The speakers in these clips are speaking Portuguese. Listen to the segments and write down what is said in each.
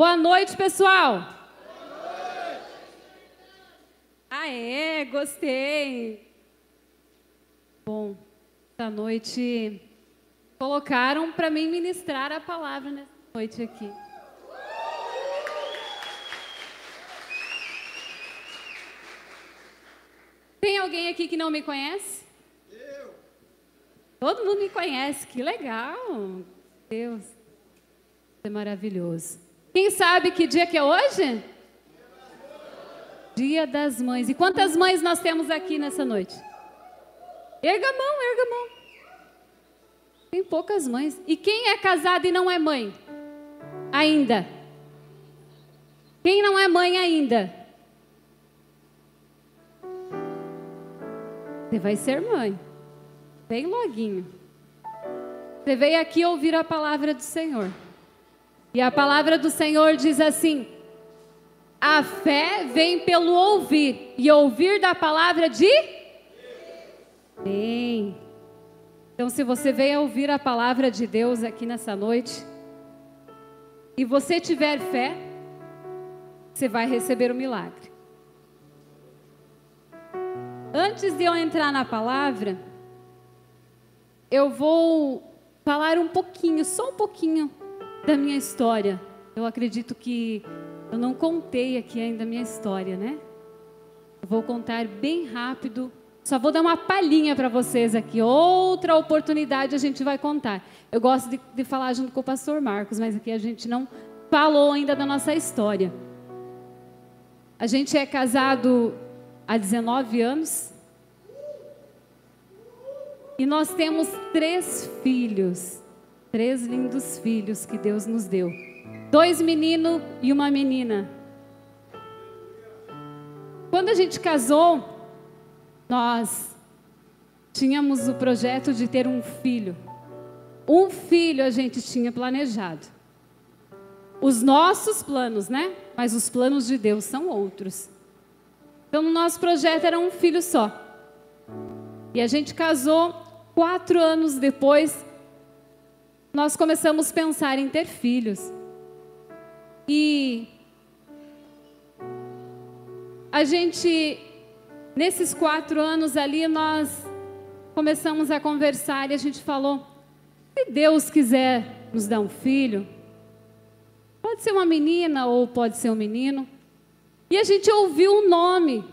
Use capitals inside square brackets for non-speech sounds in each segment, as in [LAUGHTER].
Boa noite, pessoal. Aê, gostei. Bom, esta noite colocaram para mim ministrar a palavra nessa noite aqui. Tem alguém aqui que não me conhece? Eu. Todo mundo me conhece, que legal. Deus, é maravilhoso. Quem sabe que dia que é hoje? Dia das Mães. E quantas mães nós temos aqui nessa noite? Erga a mão, erga a mão. Tem poucas mães. E quem é casado e não é mãe? Ainda. Quem não é mãe ainda? Você vai ser mãe. Bem loguinho. Você veio aqui ouvir a palavra do Senhor. E a palavra do Senhor diz assim: a fé vem pelo ouvir, e ouvir da palavra de Bem. Então, se você veio ouvir a palavra de Deus aqui nessa noite, e você tiver fé, você vai receber o milagre. Antes de eu entrar na palavra, eu vou falar um pouquinho, só um pouquinho, da minha história. Eu acredito que eu não contei aqui ainda a minha história, né? Eu vou contar bem rápido só vou dar uma palhinha para vocês aqui. Outra oportunidade a gente vai contar. Eu gosto de, de, falar junto com o pastor Marcos, mas aqui a gente não falou ainda da nossa história. A gente é casado há 19 anos. E nós temos três filhos. Três lindos filhos que Deus nos deu. Dois meninos e uma menina. Quando a gente casou, nós tínhamos o projeto de ter um filho. Um filho a gente tinha planejado. Os nossos planos, né? Mas os planos de Deus são outros. Então, o nosso projeto era um filho só. E a gente casou quatro anos depois. Nós começamos a pensar em ter filhos. E a gente Nesses quatro anos ali, nós começamos a conversar e a gente falou: se Deus quiser nos dar um filho, pode ser uma menina ou pode ser um menino. E a gente ouviu o nome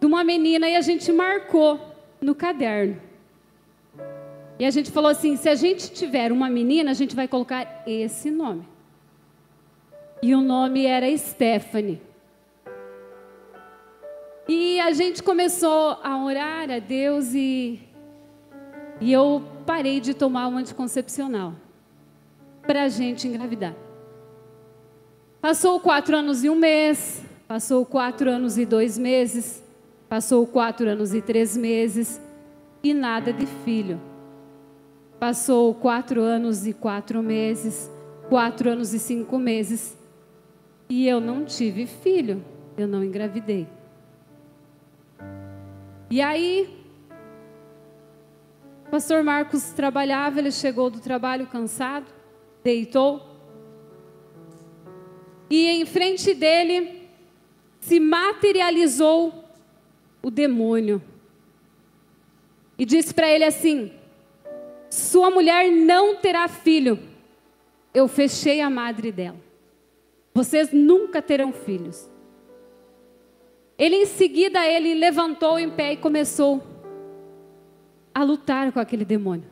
de uma menina e a gente marcou no caderno. E a gente falou assim: se a gente tiver uma menina, a gente vai colocar esse nome. E o nome era Stephanie. E a gente começou a orar a Deus e, e eu parei de tomar um anticoncepcional para a gente engravidar. Passou quatro anos e um mês, passou quatro anos e dois meses, passou quatro anos e três meses e nada de filho. Passou quatro anos e quatro meses, quatro anos e cinco meses e eu não tive filho, eu não engravidei. E aí, o pastor Marcos trabalhava, ele chegou do trabalho cansado, deitou. E em frente dele se materializou o demônio. E disse para ele assim: Sua mulher não terá filho. Eu fechei a madre dela. Vocês nunca terão filhos. Ele em seguida ele levantou em pé e começou a lutar com aquele demônio.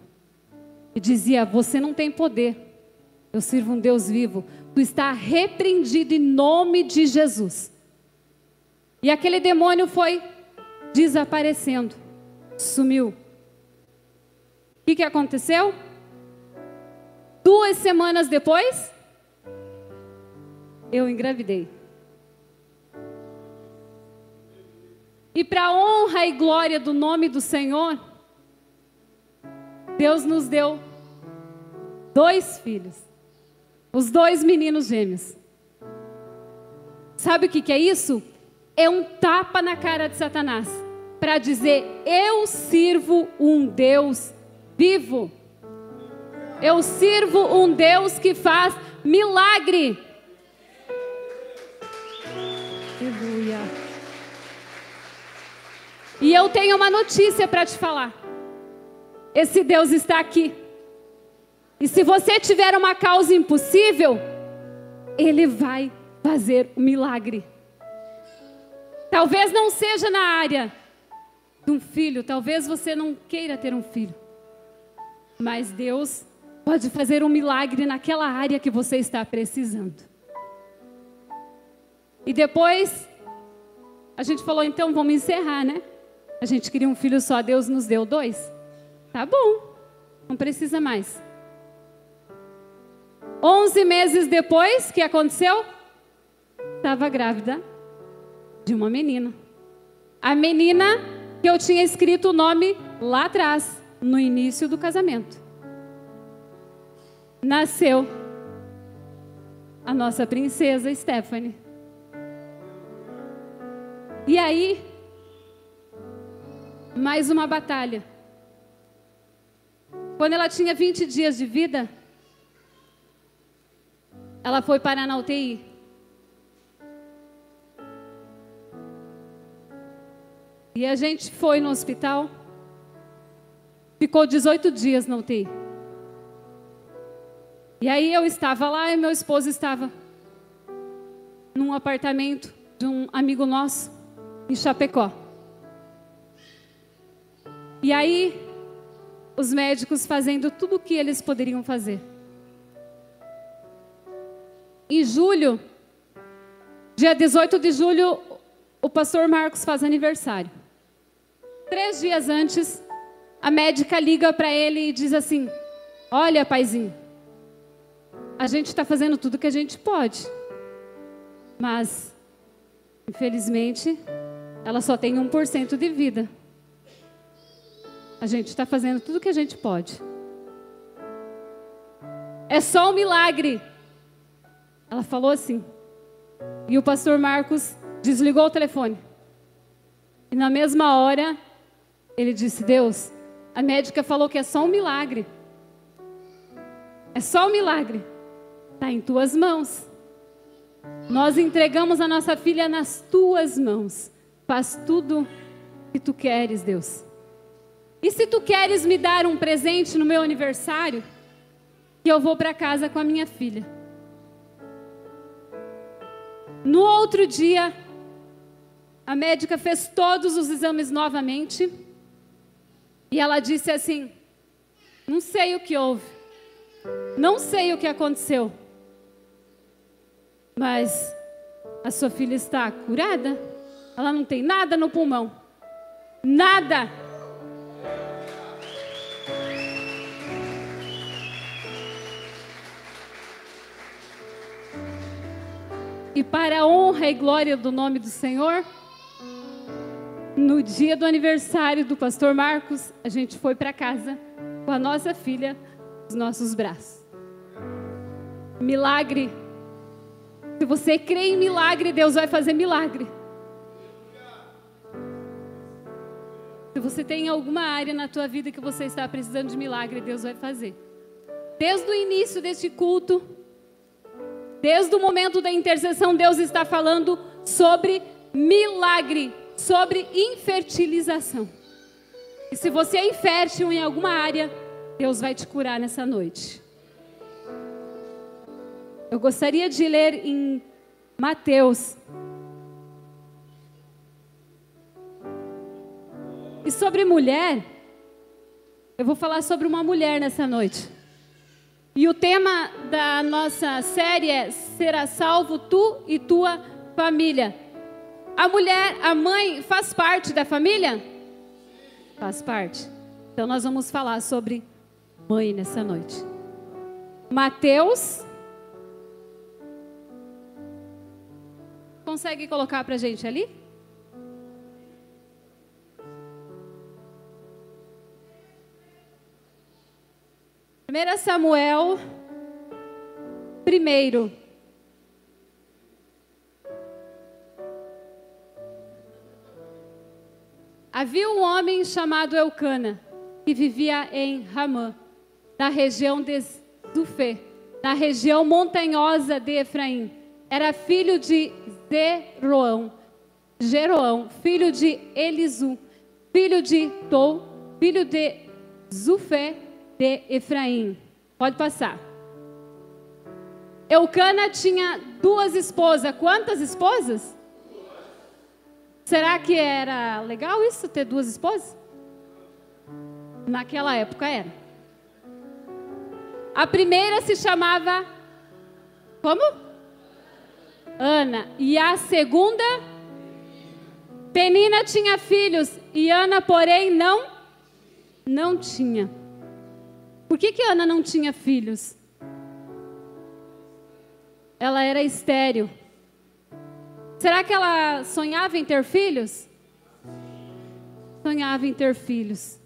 E dizia: "Você não tem poder. Eu sirvo um Deus vivo. Tu está repreendido em nome de Jesus." E aquele demônio foi desaparecendo, sumiu. O que, que aconteceu? Duas semanas depois, eu engravidei. E para honra e glória do nome do Senhor, Deus nos deu dois filhos, os dois meninos gêmeos. Sabe o que, que é isso? É um tapa na cara de Satanás para dizer: Eu sirvo um Deus vivo. Eu sirvo um Deus que faz milagre. Aleluia. E eu tenho uma notícia para te falar. Esse Deus está aqui. E se você tiver uma causa impossível, Ele vai fazer um milagre. Talvez não seja na área de um filho, talvez você não queira ter um filho. Mas Deus pode fazer um milagre naquela área que você está precisando. E depois, a gente falou, então vamos encerrar, né? A gente queria um filho só, Deus nos deu dois. Tá bom, não precisa mais. Onze meses depois, que aconteceu? Estava grávida de uma menina. A menina que eu tinha escrito o nome lá atrás, no início do casamento. Nasceu a nossa princesa Stephanie. E aí, mais uma batalha. Quando ela tinha 20 dias de vida, ela foi parar na UTI. E a gente foi no hospital, ficou 18 dias na UTI. E aí eu estava lá e meu esposo estava num apartamento de um amigo nosso em Chapecó. E aí os médicos fazendo tudo o que eles poderiam fazer. Em julho, dia 18 de julho, o pastor Marcos faz aniversário. Três dias antes, a médica liga para ele e diz assim: Olha, paizinho, a gente está fazendo tudo que a gente pode, mas, infelizmente, ela só tem 1% de vida. A gente está fazendo tudo que a gente pode. É só um milagre. Ela falou assim. E o pastor Marcos desligou o telefone. E na mesma hora, ele disse: Deus, a médica falou que é só um milagre. É só um milagre. Está em tuas mãos. Nós entregamos a nossa filha nas tuas mãos. Faz tudo que tu queres, Deus. E se tu queres me dar um presente no meu aniversário, que eu vou para casa com a minha filha. No outro dia, a médica fez todos os exames novamente e ela disse assim: Não sei o que houve, não sei o que aconteceu, mas a sua filha está curada, ela não tem nada no pulmão, nada. E para a honra e glória do nome do Senhor, no dia do aniversário do pastor Marcos, a gente foi para casa com a nossa filha nos nossos braços. Milagre. Se você crê em milagre, Deus vai fazer milagre. Se você tem alguma área na tua vida que você está precisando de milagre, Deus vai fazer. Desde o início deste culto, desde o momento da intercessão, Deus está falando sobre milagre sobre infertilização. E se você é infértil em alguma área, Deus vai te curar nessa noite. Eu gostaria de ler em Mateus. E sobre mulher, eu vou falar sobre uma mulher nessa noite. E o tema da nossa série é Será salvo tu e tua família. A mulher, a mãe, faz parte da família? Faz parte. Então nós vamos falar sobre mãe nessa noite. Mateus. Consegue colocar para a gente ali? Primeira Samuel, primeiro. Havia um homem chamado Eucana, que vivia em Ramã, na região de Zufê, na região montanhosa de Efraim. Era filho de Zeroão, Jeroão, filho de Elisu, filho de Tou, filho de Zufé de Efraim. Pode passar. Eucana tinha duas esposas. Quantas esposas? Será que era legal isso, ter duas esposas? Naquela época era. A primeira se chamava. Como? Ana. E a segunda? Penina tinha filhos. E Ana, porém, não. Não tinha. Por que, que Ana não tinha filhos? Ela era estéril. Será que ela sonhava em ter filhos? Sonhava em ter filhos.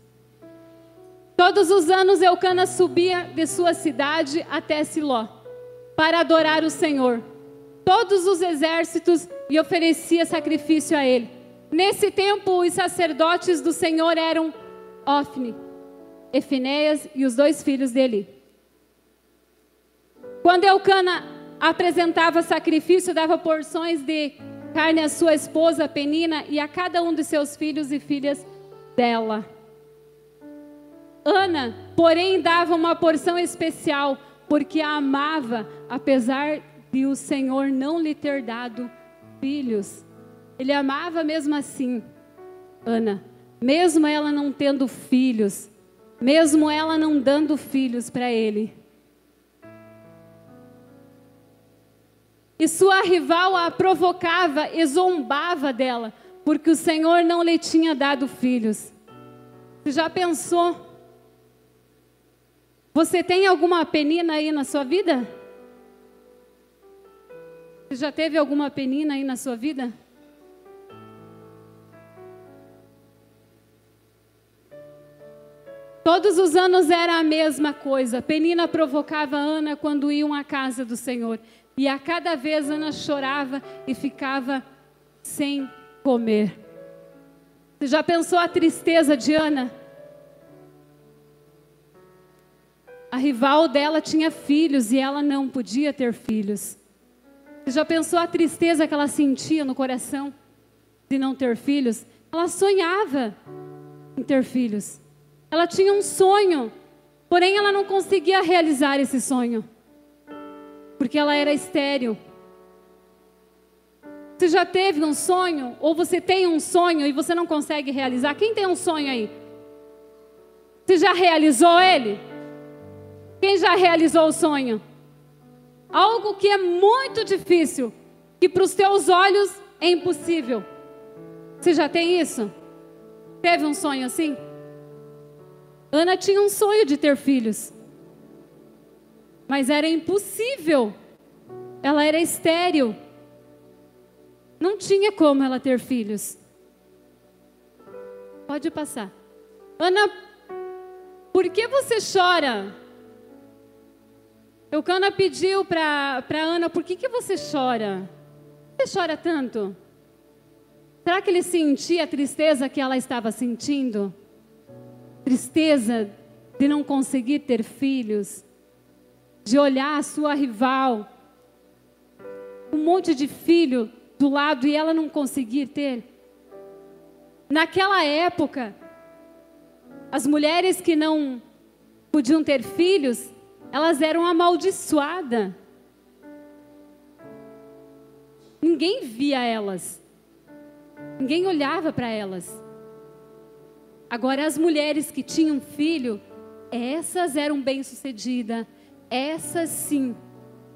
Todos os anos Eucana subia de sua cidade até Siló para adorar o Senhor. Todos os exércitos e oferecia sacrifício a ele. Nesse tempo, os sacerdotes do Senhor eram Ofne, Efinéias e os dois filhos dele. Quando Eucana apresentava sacrifício, dava porções de carne à sua esposa Penina e a cada um dos seus filhos e filhas dela. Ana, porém, dava uma porção especial, porque a amava, apesar de o Senhor não lhe ter dado filhos. Ele amava mesmo assim, Ana, mesmo ela não tendo filhos, mesmo ela não dando filhos para ele. E sua rival a provocava e zombava dela, porque o Senhor não lhe tinha dado filhos. Você já pensou? Você tem alguma penina aí na sua vida? Você já teve alguma penina aí na sua vida? Todos os anos era a mesma coisa. Penina provocava Ana quando iam à casa do Senhor. E a cada vez Ana chorava e ficava sem comer. Você já pensou a tristeza de Ana? A rival dela tinha filhos e ela não podia ter filhos. Você já pensou a tristeza que ela sentia no coração de não ter filhos? Ela sonhava em ter filhos. Ela tinha um sonho, porém ela não conseguia realizar esse sonho porque ela era estéril. Você já teve um sonho? Ou você tem um sonho e você não consegue realizar? Quem tem um sonho aí? Você já realizou ele? Quem já realizou o sonho? Algo que é muito difícil, que para os teus olhos é impossível. Você já tem isso? Teve um sonho assim? Ana tinha um sonho de ter filhos. Mas era impossível. Ela era estéril. Não tinha como ela ter filhos. Pode passar. Ana, por que você chora? Eucana pediu para Ana, por que, que você chora? Você chora tanto? Será que ele sentia a tristeza que ela estava sentindo? Tristeza de não conseguir ter filhos? De olhar a sua rival, um monte de filho do lado e ela não conseguir ter. Naquela época, as mulheres que não podiam ter filhos, elas eram amaldiçoadas. Ninguém via elas. Ninguém olhava para elas. Agora, as mulheres que tinham filho, essas eram bem-sucedidas, essas sim,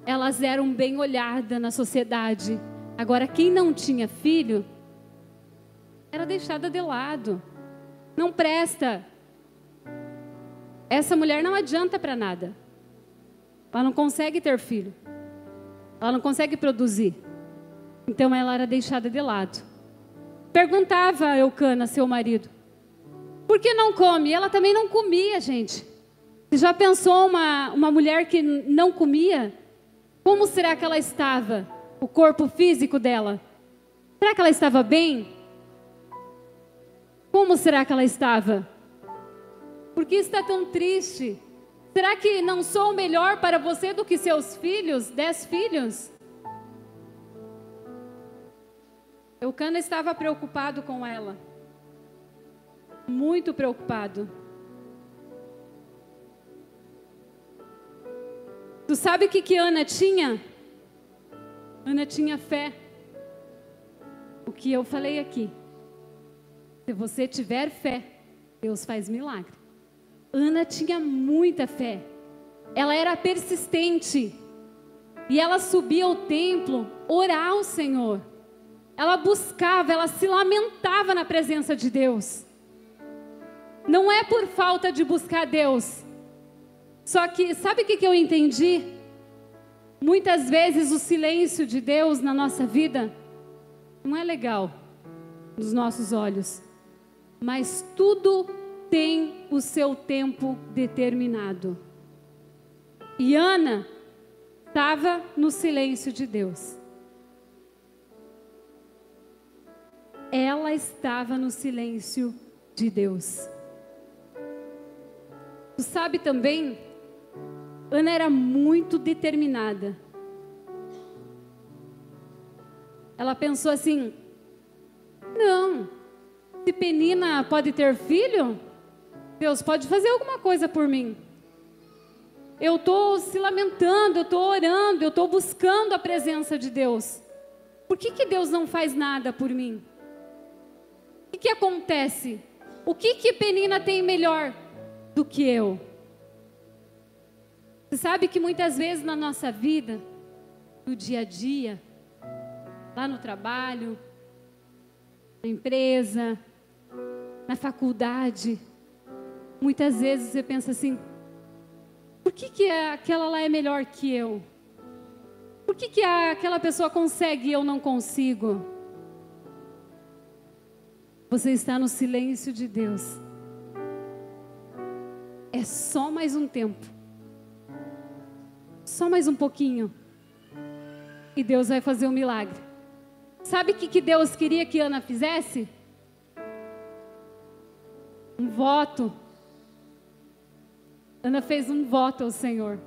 elas eram bem olhadas na sociedade. Agora, quem não tinha filho, era deixada de lado. Não presta. Essa mulher não adianta para nada. Ela não consegue ter filho. Ela não consegue produzir. Então ela era deixada de lado. Perguntava a Eucana, seu marido, por que não come? Ela também não comia, gente. Você já pensou uma, uma mulher que não comia? Como será que ela estava? O corpo físico dela? Será que ela estava bem? Como será que ela estava? Por que está tão triste? Será que não sou melhor para você do que seus filhos, dez filhos? Eucana estava preocupado com ela. Muito preocupado. Tu sabe o que, que Ana tinha? Ana tinha fé. O que eu falei aqui. Se você tiver fé, Deus faz milagre. Ana tinha muita fé. Ela era persistente. E ela subia ao templo orar ao Senhor. Ela buscava, ela se lamentava na presença de Deus. Não é por falta de buscar Deus. Só que, sabe o que, eu entendi? Muitas vezes o silêncio de Deus na nossa vida não é legal nos nossos olhos, mas tudo tem o seu tempo determinado. E Ana estava no silêncio de Deus. Ela estava no silêncio de Deus. Tu sabe também, Ana era muito determinada. Ela pensou assim: não, se Penina pode ter filho, Deus pode fazer alguma coisa por mim. Eu estou se lamentando, eu estou orando, eu estou buscando a presença de Deus. Por que, que Deus não faz nada por mim? O que, que acontece? O que, que Penina tem melhor do que eu? Você sabe que muitas vezes na nossa vida, no dia a dia, lá no trabalho, na empresa, na faculdade, muitas vezes você pensa assim: por que, que aquela lá é melhor que eu? Por que, que aquela pessoa consegue e eu não consigo? Você está no silêncio de Deus. É só mais um tempo. Só mais um pouquinho. E Deus vai fazer um milagre. Sabe o que, Deus queria que Ana fizesse? Um voto. Ana fez um voto ao Senhor.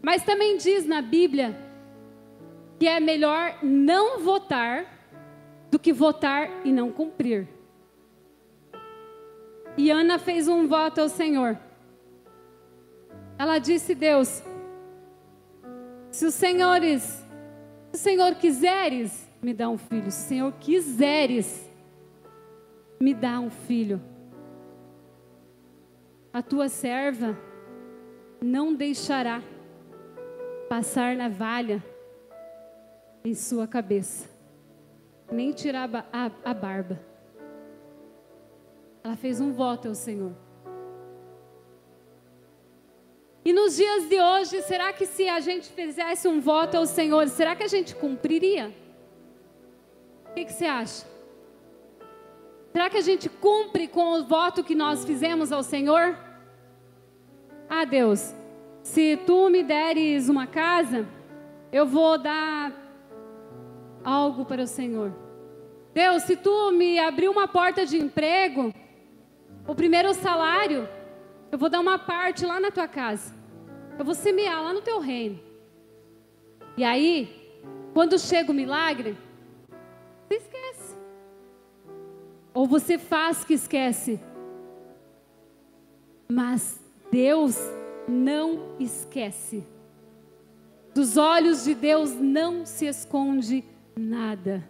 Mas também diz na Bíblia que é melhor não votar do que votar e não cumprir. E Ana fez um voto ao Senhor. Ela disse: Deus, se os senhores se o Senhor quiseres, me dá um filho. Se o Senhor quiseres, me dá um filho. A tua serva não deixará passar navalha em sua cabeça, nem tirar a, a, a barba. Ela fez um voto ao Senhor. E nos dias de hoje, será que se a gente fizesse um voto ao Senhor, será que a gente cumpriria? O que, que você acha? Será que a gente cumpre com o voto que nós fizemos ao Senhor? Ah, Deus, se tu me deres uma casa, eu vou dar algo para o Senhor. Deus, se tu me abrir uma porta de emprego, o primeiro salário, eu vou dar uma parte lá na tua casa. Eu vou semear lá no teu reino. E aí, quando chega o milagre, você esquece. Ou você faz que esquece. Mas Deus não esquece. Dos olhos de Deus não se esconde nada.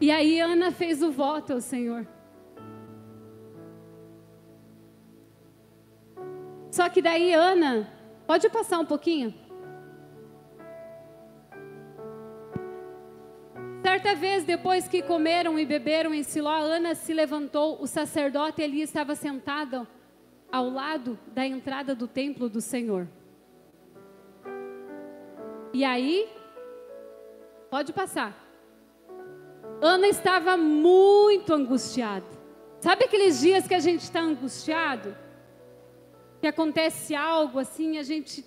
E aí Ana fez o voto ao Senhor. Só que daí Ana, pode passar um pouquinho? Certa vez, depois que comeram e beberam em Siló, Ana se levantou, o sacerdote ali estava sentado ao lado da entrada do templo do Senhor. E aí, pode passar. Ana estava muito angustiada. Sabe aqueles dias que a gente está angustiado? Que acontece algo assim, a gente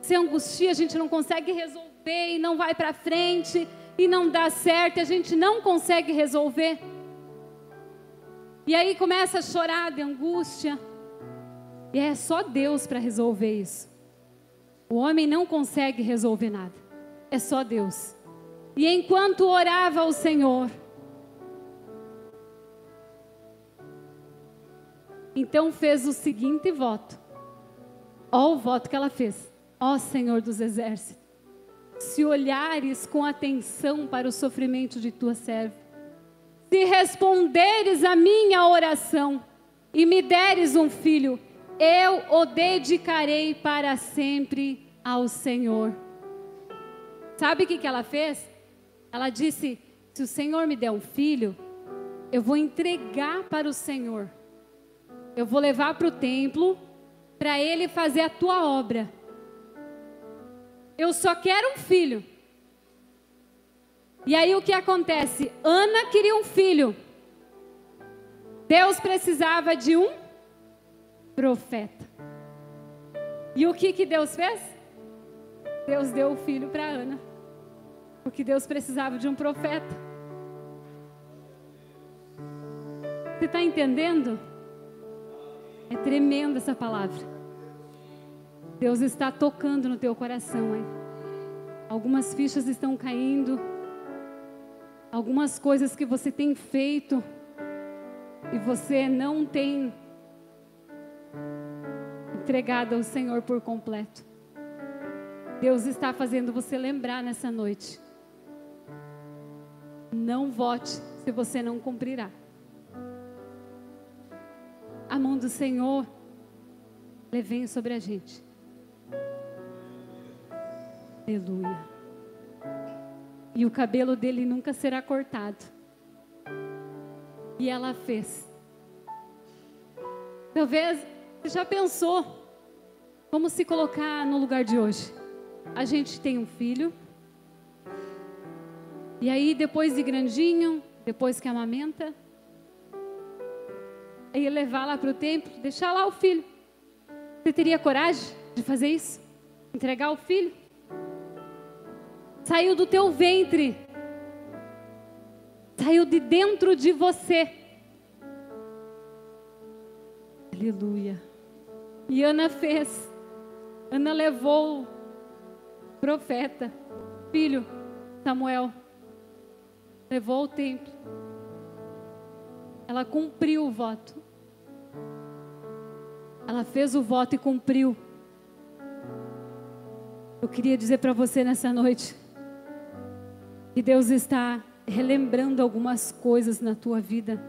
se angustia, a gente não consegue resolver e não vai para frente e não dá certo, a gente não consegue resolver. E aí começa a chorar de angústia. E é só Deus para resolver isso. O homem não consegue resolver nada. é só Deus. E enquanto orava ao Senhor, então fez o seguinte voto. Ó o voto que ela fez. Ó Senhor dos exércitos, se olhares com atenção para o sofrimento de tua serva, se responderes a minha oração e me deres um filho, eu o dedicarei para sempre ao Senhor. Sabe o que, que ela fez? Ela disse: Se o Senhor me der um filho, eu vou entregar para o Senhor. Eu vou levar para o templo para ele fazer a tua obra. Eu só quero um filho. E aí o que acontece? Ana queria um filho. Deus precisava de um profeta. E o que que Deus fez? Deus deu o filho para Ana. Porque Deus precisava de um profeta. Você está entendendo? É tremenda essa palavra. Deus está tocando no teu coração, hein? Algumas fichas estão caindo. Algumas coisas que você tem feito e você não tem entregado ao Senhor por completo. Deus está fazendo você lembrar nessa noite. Não vote se você não cumprirá. Mão do Senhor vem sobre a gente. Aleluia. E o cabelo dele nunca será cortado. E ela fez. Talvez você já pensou como se colocar no lugar de hoje. A gente tem um filho. E aí, depois de grandinho, depois que amamenta, aí levar lá para o templo, deixar lá o filho. Você teria coragem de fazer isso? Entregar o filho? Saiu do teu ventre, saiu de dentro de você. Aleluia. E Ana fez. Ana levou o profeta, filho Samuel, levou ao templo. Ela cumpriu o voto. Ela fez o voto e cumpriu. Eu queria dizer para você nessa noite que Deus está relembrando algumas coisas na tua vida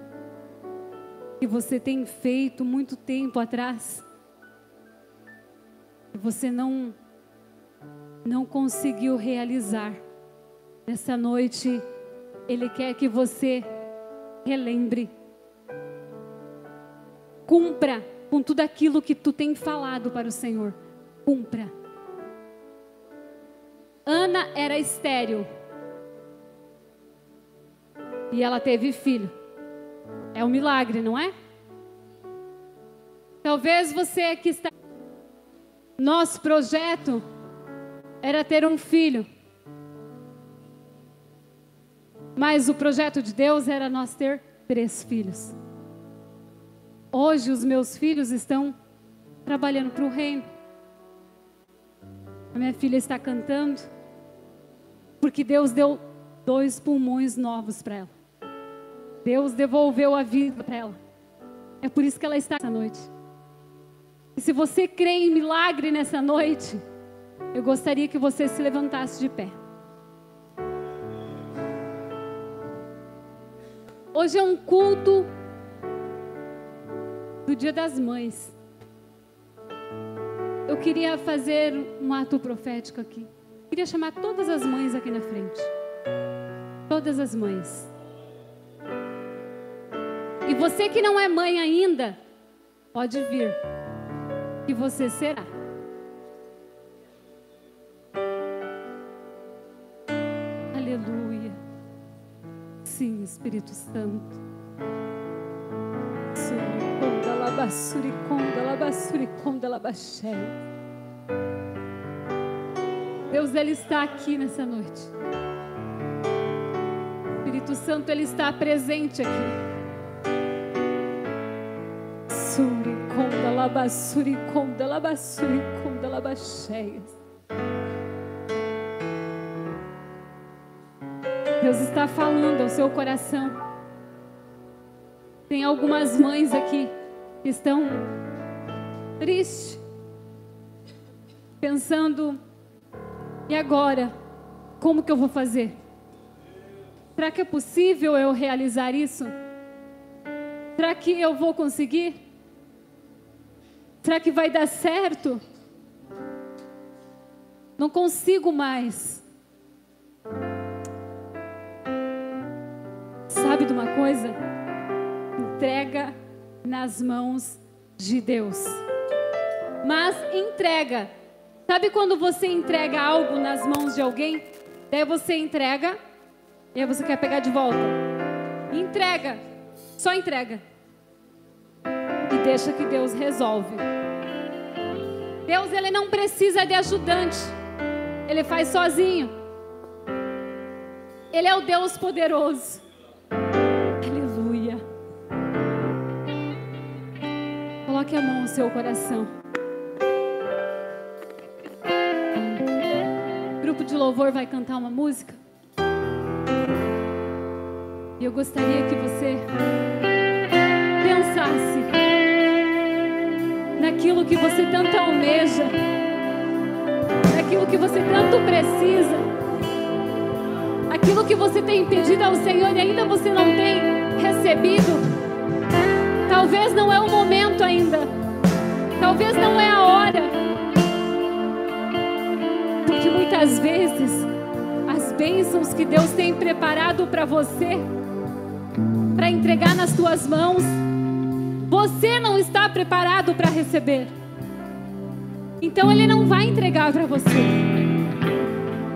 que você tem feito muito tempo atrás que você não não conseguiu realizar. Nessa noite ele quer que você relembre. Cumpra com tudo aquilo que tu tem falado para o Senhor. Cumpra. Ana era estéril. E ela teve filho. É um milagre, não é? Talvez você que está. Nosso projeto era ter um filho. Mas o projeto de Deus era nós ter três filhos. Hoje os meus filhos estão trabalhando para o reino. A minha filha está cantando, porque Deus deu dois pulmões novos para ela. Deus devolveu a vida para ela. É por isso que ela está essa noite. E se você crê em milagre nessa noite, eu gostaria que você se levantasse de pé. Hoje é um culto do Dia das Mães. Eu queria fazer um ato profético aqui. Eu queria chamar todas as mães aqui na frente. Todas as mães. E você que não é mãe ainda, pode vir, que você será. Aleluia. Sim, Espírito Santo. Suriconda, labassuriconda, labassuriconda, labaxé. Deus, Ele está aqui nessa noite. Espírito Santo, Ele está presente aqui. Suri conda labassuri conda labassuri conda labacheias. Deus está falando ao seu coração. Tem algumas mães aqui estão tristes, pensando: e agora? Como que eu vou fazer? Será que é possível eu realizar isso? Será que eu vou conseguir? Será que vai dar certo? Não consigo mais. Sabe de uma coisa? Entrega nas mãos de Deus. Mas entrega. Sabe quando você entrega algo nas mãos de alguém? Daí você entrega e aí você quer pegar de volta. Entrega. Só entrega. E deixa que Deus resolve. Deus ele não precisa de ajudante. Ele faz sozinho. Ele é o Deus poderoso. Coloque a mão no seu coração. O grupo de louvor vai cantar uma música. E eu gostaria que você pensasse naquilo que você tanto almeja aquilo que você tanto precisa, aquilo que você tem pedido ao Senhor e ainda você não tem recebido. Talvez não é o momento ainda, talvez não é a hora, porque muitas vezes as bênçãos que Deus tem preparado para você, para entregar nas tuas mãos, você não está preparado para receber. Então ele não vai entregar para você.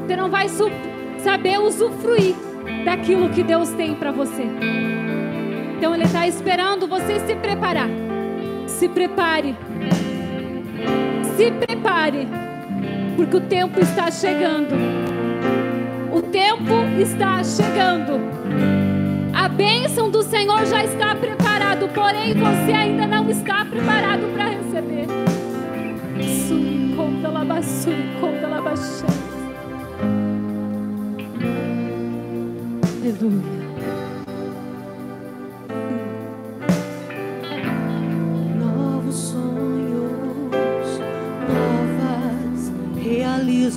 Você não vai saber usufruir daquilo que Deus tem para você. Então ele está esperando você se preparar. Se prepare. Se prepare. Porque o tempo está chegando. O tempo está chegando. A bênção do Senhor já está preparado, porém você ainda não está preparado para receber. Conta lá basuri, conta lá Aleluia.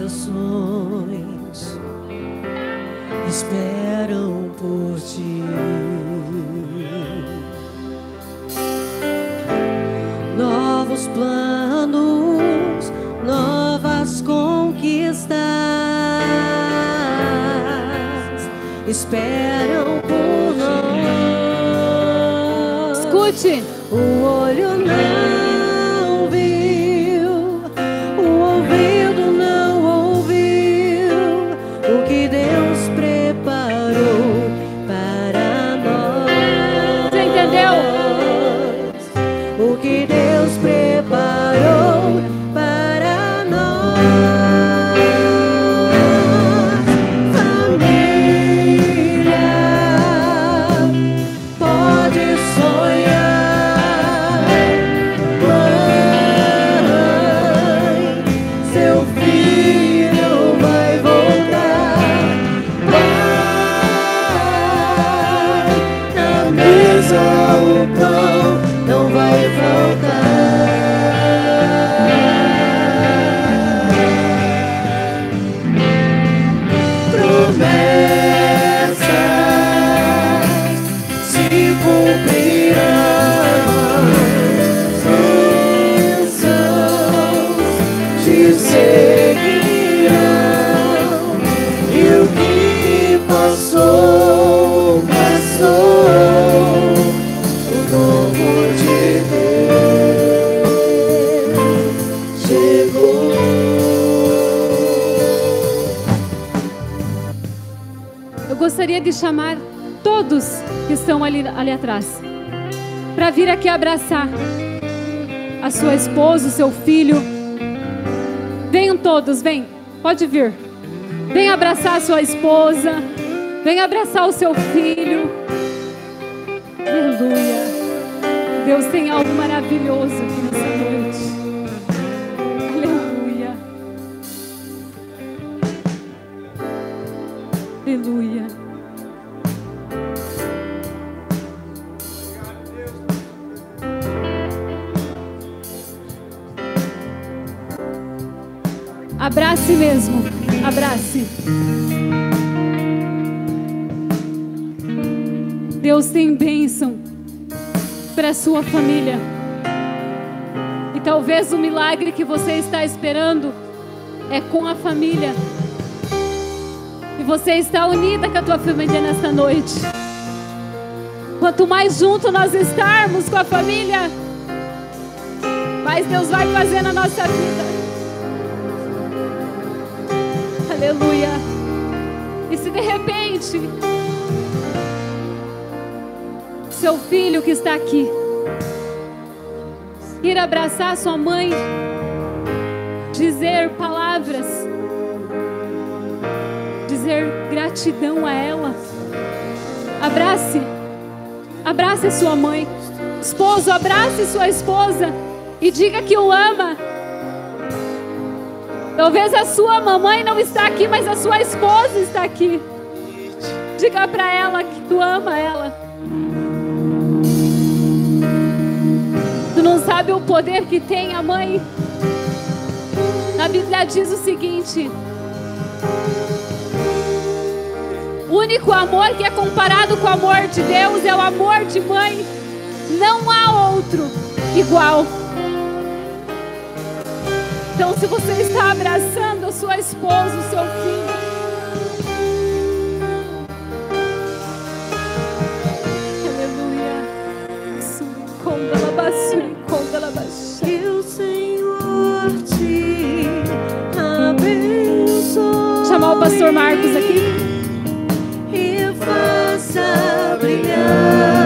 Realizações esperam por ti. Novos planos, novas conquistas esperam por nós. Escute. O olho não chamar todos que estão ali, ali atrás para vir aqui abraçar a sua esposa, o seu filho. Venham todos, vem. Pode vir. Vem abraçar a sua esposa. Vem abraçar o seu filho. Aleluia. Deus tem algo maravilhoso aqui Abrace mesmo. Abrace. Deus tem bênção para a sua família. E talvez o milagre que você está esperando é com a família. E você está unida com a tua família nesta noite. Quanto mais junto nós estarmos com a família, mais Deus vai fazer na nossa vida. Aleluia. E se de repente seu filho que está aqui ir abraçar sua mãe, dizer palavras, dizer gratidão a ela, abrace. Abrace sua mãe. Esposo, abrace sua esposa e diga que o ama. Talvez a sua mamãe não está aqui, mas a sua esposa está aqui. Diga para ela que tu ama ela. Tu não sabe o poder que tem a mãe. Na Bíblia diz o seguinte: o único amor que é comparado com o amor de Deus é o amor de mãe. Não há outro igual. Então, se você está abraçando a sua esposa, o seu filho, Que o Senhor te abençoe. Chamar o pastor Marcos aqui. e faça brilhar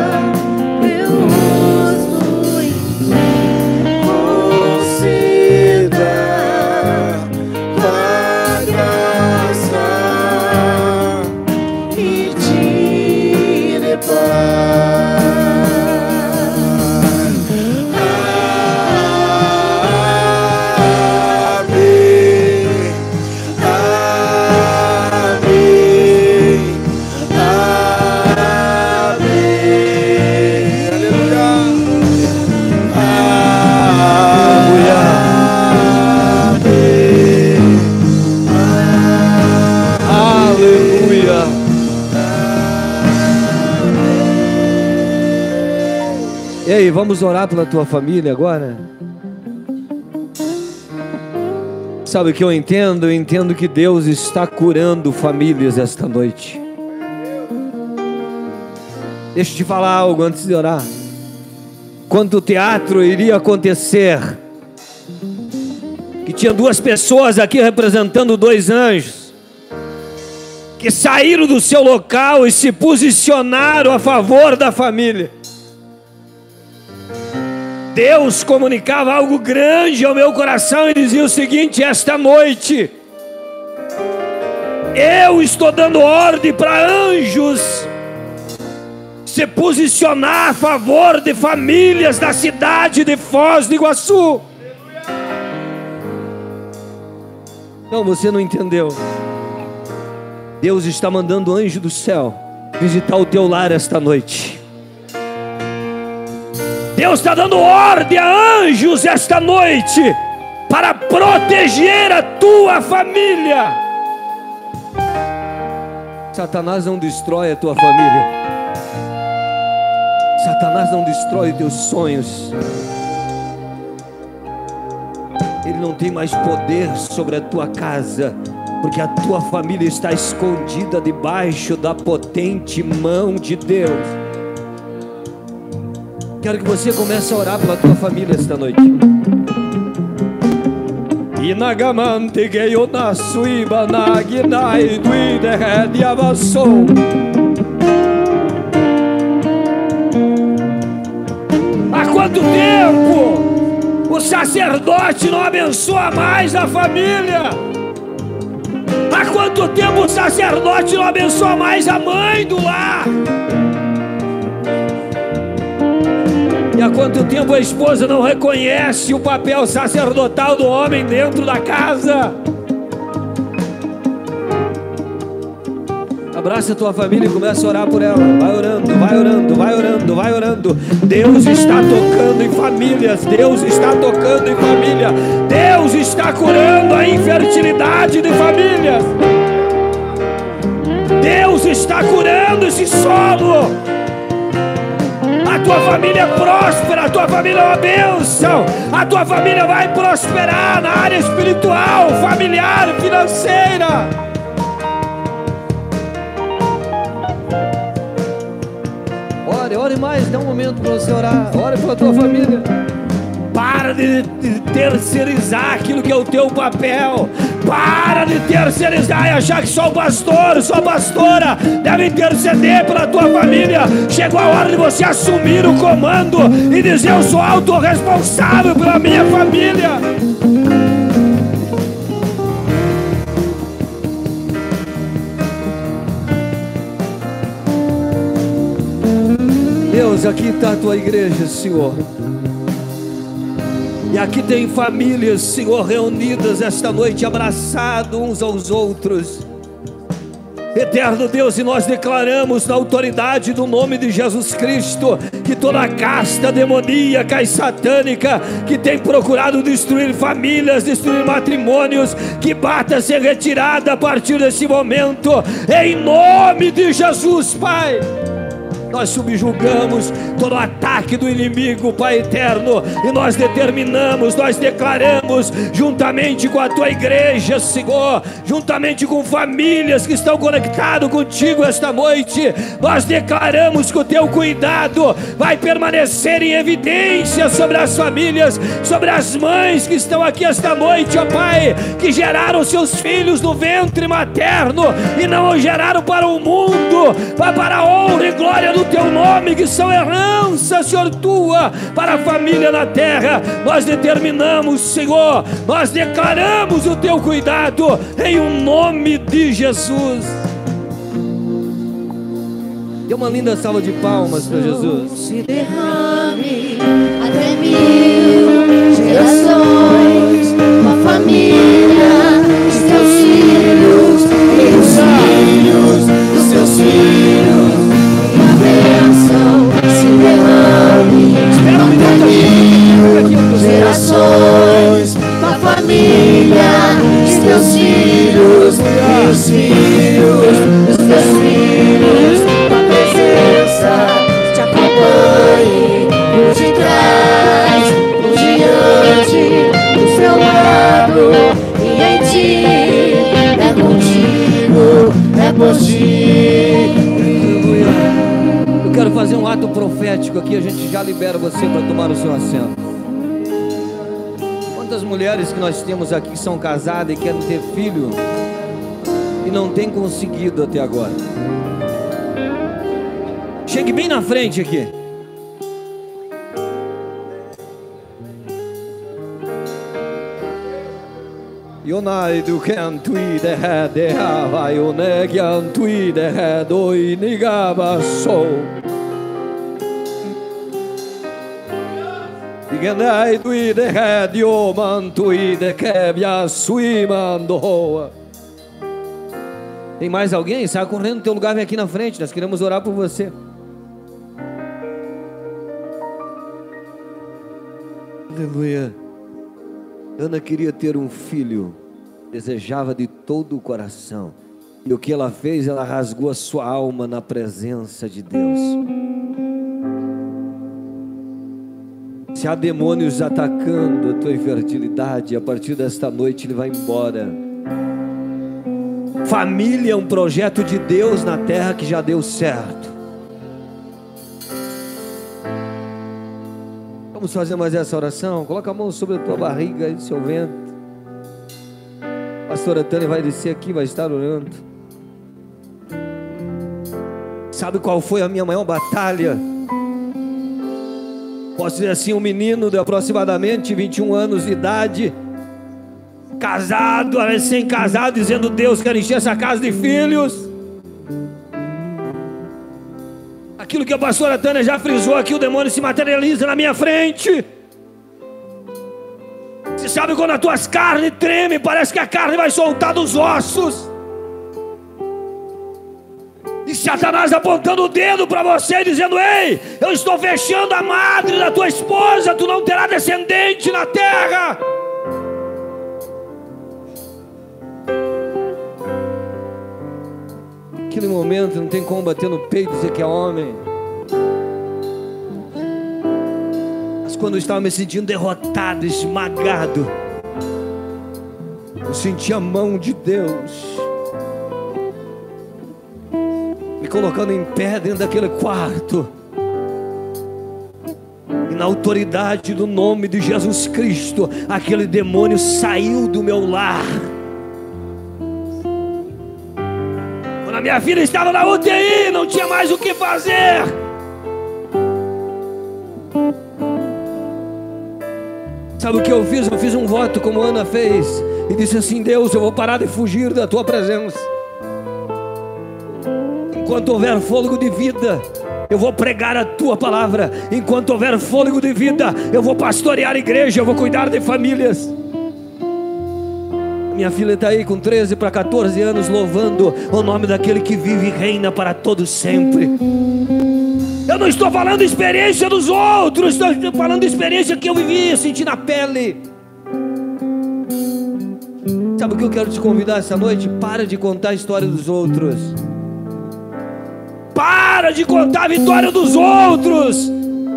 vamos orar pela tua família agora? Sabe o que eu entendo? Eu entendo que Deus está curando famílias esta noite. Deixa eu te falar algo antes de orar. Quando o teatro iria acontecer, que tinha duas pessoas aqui representando dois anjos, que saíram do seu local e se posicionaram a favor da família. Deus comunicava algo grande ao meu coração e dizia o seguinte: esta noite, eu estou dando ordem para anjos se posicionar a favor de famílias da cidade de Foz do Iguaçu. Não, você não entendeu. Deus está mandando anjo do céu visitar o teu lar esta noite. Deus está dando ordem a anjos esta noite para proteger a tua família. Satanás não destrói a tua família. Satanás não destrói teus sonhos. Ele não tem mais poder sobre a tua casa, porque a tua família está escondida debaixo da potente mão de Deus. Quero que você comece a orar pela tua família esta noite. Inagamante geio na suiba na ginai duide redi avassou. Há quanto tempo o sacerdote não abençoa mais a família? Há quanto tempo o sacerdote não abençoa mais a mãe do lar? Há quanto tempo a esposa não reconhece o papel sacerdotal do homem dentro da casa? Abraça a tua família e começa a orar por ela. Vai orando, vai orando, vai orando, vai orando. Deus está tocando em famílias. Deus está tocando em família. Deus está curando a infertilidade de famílias. Deus está curando esse solo. Tua família é próspera, a tua família é uma bênção. A tua família vai prosperar na área espiritual, familiar, financeira. Ore, ore mais, dá um momento para você orar. Ore pela tua família. Para de, de terceirizar aquilo que é o teu papel. Para de terceirizar e achar que só o pastor, só a pastora deve interceder pela tua família. Chegou a hora de você assumir o comando e dizer: Eu sou autorresponsável pela minha família. Deus, aqui está a tua igreja, Senhor. E aqui tem famílias, Senhor, reunidas esta noite, abraçados uns aos outros. Eterno Deus, e nós declaramos na autoridade do nome de Jesus Cristo que toda casta demoníaca e satânica que tem procurado destruir famílias, destruir matrimônios, que bata ser retirada a partir desse momento, em nome de Jesus, Pai nós subjugamos todo ataque do inimigo, Pai eterno, e nós determinamos, nós declaramos, juntamente com a tua igreja, Senhor, juntamente com famílias que estão conectadas contigo esta noite, nós declaramos que o teu cuidado vai permanecer em evidência sobre as famílias, sobre as mães que estão aqui esta noite, ó Pai, que geraram seus filhos no ventre materno e não os geraram para o mundo, para a honra e glória do o teu nome, que são herança, Senhor, tua, para a família na terra. Nós determinamos, Senhor, nós declaramos o teu cuidado em o um nome de Jesus. Dê uma linda salva de palmas para Jesus. Se derrame até mil gerações, uma família, teus filhos, os filhos dos teus filhos, tua presença te acompanhe por detrás, por diante, do seu lado e em ti é contigo, é por ti quero fazer um ato profético aqui, a gente já libera você para tomar o seu assento. Quantas mulheres que nós temos aqui são casadas e querem ter filho e não têm conseguido até agora? Chegue bem na frente aqui. Iganai tui de ha dioman tui de kebya sui mandoa. Tem mais alguém? Sai correndo teu lugar, vem aqui na frente. Nós queremos orar por você. Aleluia. Ana queria ter um filho, desejava de todo o coração. E o que ela fez? Ela rasgou a sua alma na presença de Deus. Se há demônios atacando a tua infertilidade, a partir desta noite ele vai embora. Família é um projeto de Deus na terra que já deu certo. Vamos fazer mais essa oração? Coloca a mão sobre a tua barriga e seu ventre. A pastora Tânia vai descer aqui, vai estar orando. Sabe qual foi a minha maior batalha? Posso dizer assim, um menino de aproximadamente 21 anos de idade, casado, recém-casado, dizendo Deus quer encher essa casa de filhos. Aquilo que a pastora Tânia já frisou aqui, o demônio se materializa na minha frente. Você sabe quando as tuas carnes tremem, parece que a carne vai soltar dos ossos. Satanás apontando o dedo para você dizendo: Ei, eu estou fechando a madre da tua esposa, tu não terá descendente na terra. Aquele momento não tem como bater no peito e dizer que é homem. Mas quando eu estava me sentindo derrotado, esmagado, eu senti a mão de Deus colocando em pé dentro daquele quarto. E na autoridade do nome de Jesus Cristo, aquele demônio saiu do meu lar. Quando a minha filha estava na UTI, não tinha mais o que fazer. Sabe o que eu fiz? Eu fiz um voto como Ana fez e disse assim: Deus, eu vou parar de fugir da tua presença. Enquanto houver fôlego de vida, eu vou pregar a tua palavra. Enquanto houver fôlego de vida, eu vou pastorear a igreja, eu vou cuidar de famílias. Minha filha está aí com 13 para 14 anos, louvando o nome daquele que vive e reina para todo sempre. Eu não estou falando experiência dos outros, estou falando experiência que eu vivi, senti na pele. Sabe o que eu quero te convidar essa noite? Para de contar a história dos outros. Para de contar a vitória dos outros.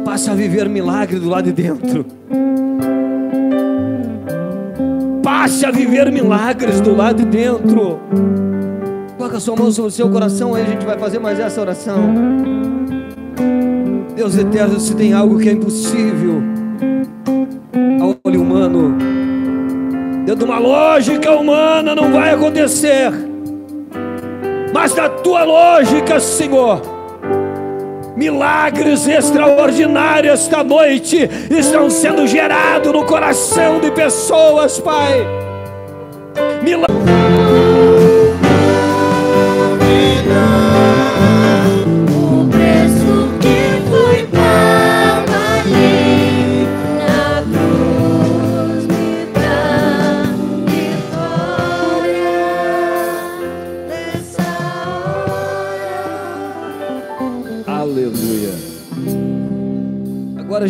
Passa a viver milagre do lado de dentro. Passe a viver milagres do lado de dentro. Coloca a sua mão sobre o seu coração, aí a gente vai fazer mais essa oração. Deus eterno, se tem algo que é impossível ao olho humano, dentro de uma lógica humana não vai acontecer, mas na tua lógica, Senhor, milagres extraordinários esta noite estão sendo gerados no coração de pessoas, Pai. Milagres.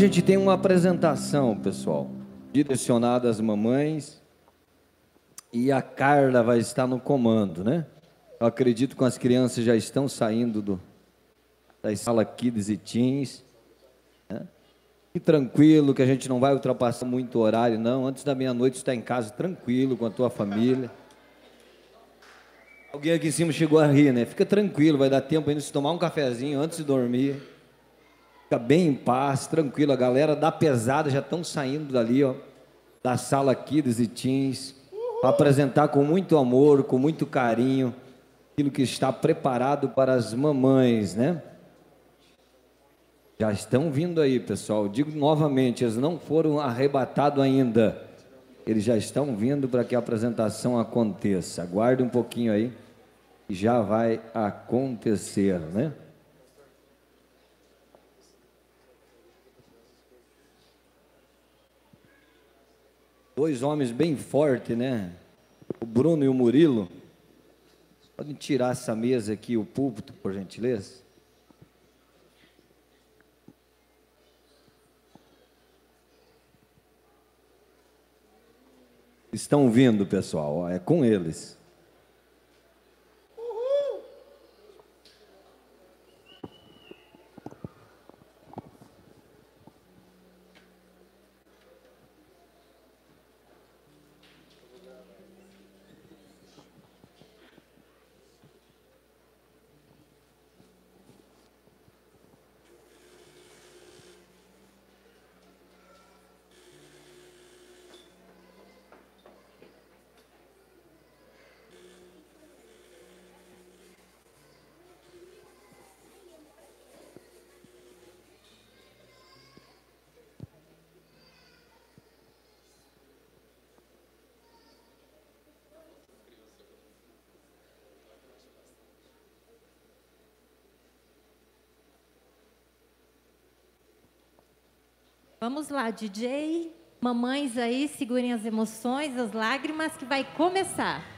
Gente tem uma apresentação, pessoal, direcionada às mamães. E a Carla vai estar no comando, né? Eu acredito que as crianças já estão saindo do, da sala Kids e Teens. Né? E tranquilo, que a gente não vai ultrapassar muito horário, não. Antes da meia-noite está em casa tranquilo com a tua família. Alguém aqui em cima chegou a rir, né? Fica tranquilo, vai dar tempo ainda de tomar um cafezinho antes de dormir. Fica bem em paz, tranquilo. A galera da pesada já estão saindo dali, ó, da sala Kids e Teens, para apresentar com muito amor, com muito carinho, aquilo que está preparado para as mamães, né? Já estão vindo aí, pessoal. Digo novamente, eles não foram arrebatados ainda. Eles já estão vindo para que a apresentação aconteça. Aguarde um pouquinho aí já vai acontecer, né? Dois homens bem fortes, né? O Bruno e o Murilo. Podem tirar essa mesa aqui, o púlpito, por gentileza? Estão vindo, pessoal, é com eles. Vamos lá, DJ. Mamães aí, segurem as emoções, as lágrimas, que vai começar.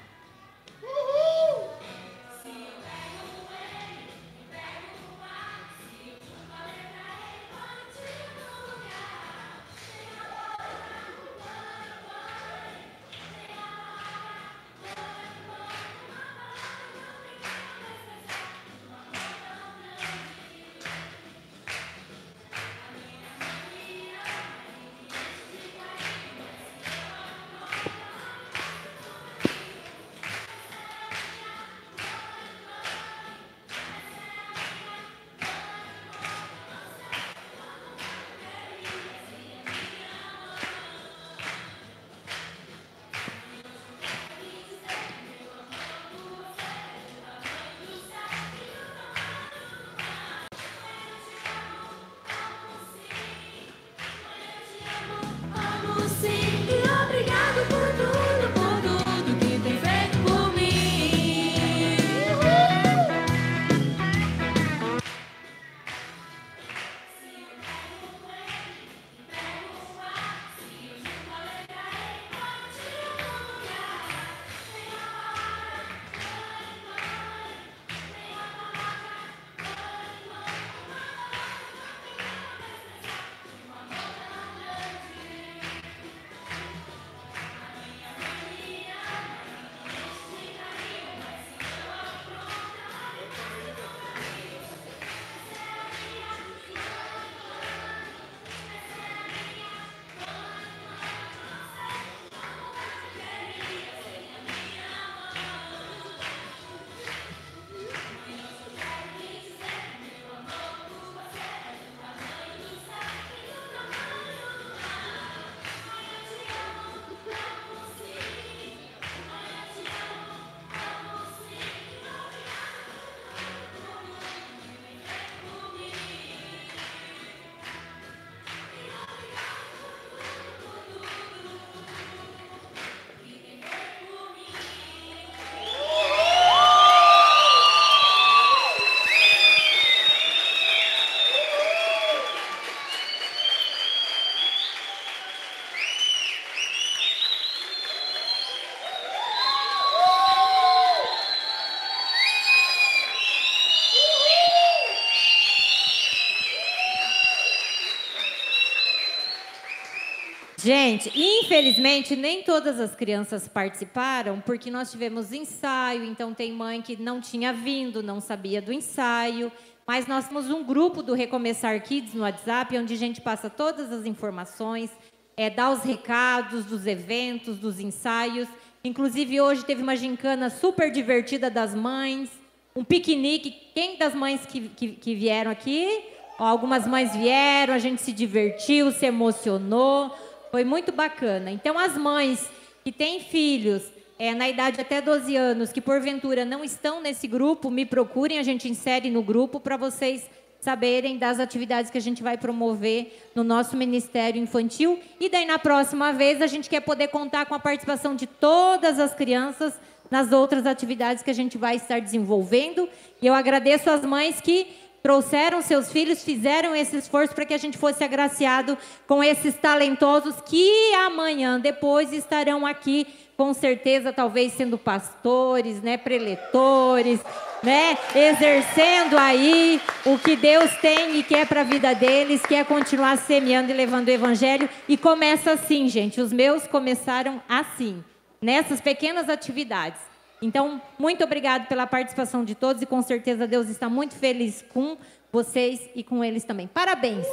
Gente, infelizmente nem todas as crianças participaram, porque nós tivemos ensaio, então tem mãe que não tinha vindo, não sabia do ensaio. Mas nós temos um grupo do Recomeçar Kids no WhatsApp, onde a gente passa todas as informações, é, dá os recados dos eventos, dos ensaios. Inclusive, hoje teve uma gincana super divertida das mães, um piquenique. Quem das mães que, que, que vieram aqui? Algumas mães vieram, a gente se divertiu, se emocionou. Foi muito bacana. Então, as mães que têm filhos é, na idade até 12 anos, que porventura não estão nesse grupo, me procurem, a gente insere no grupo para vocês saberem das atividades que a gente vai promover no nosso Ministério Infantil. E daí, na próxima vez, a gente quer poder contar com a participação de todas as crianças nas outras atividades que a gente vai estar desenvolvendo. E eu agradeço às mães que trouxeram seus filhos, fizeram esse esforço para que a gente fosse agraciado com esses talentosos que amanhã, depois, estarão aqui, com certeza, talvez sendo pastores, né, preletores, né, exercendo aí o que Deus tem e quer para a vida deles, que é continuar semeando e levando o evangelho. E começa assim, gente. Os meus começaram assim, nessas pequenas atividades. Então, muito obrigado pela participação de todos e com certeza Deus está muito feliz com vocês e com eles também. Parabéns!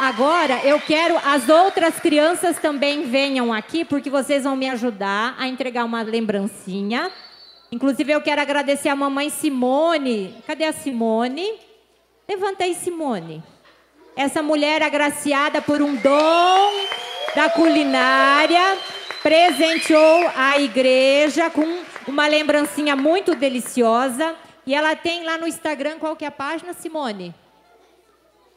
Agora eu quero as outras crianças também venham aqui porque vocês vão me ajudar a entregar uma lembrancinha. Inclusive eu quero agradecer a mamãe Simone. Cadê a Simone? Levanta aí, Simone. Essa mulher agraciada por um dom da culinária presenteou a igreja com uma lembrancinha muito deliciosa. E ela tem lá no Instagram, qual que é a página, Simone?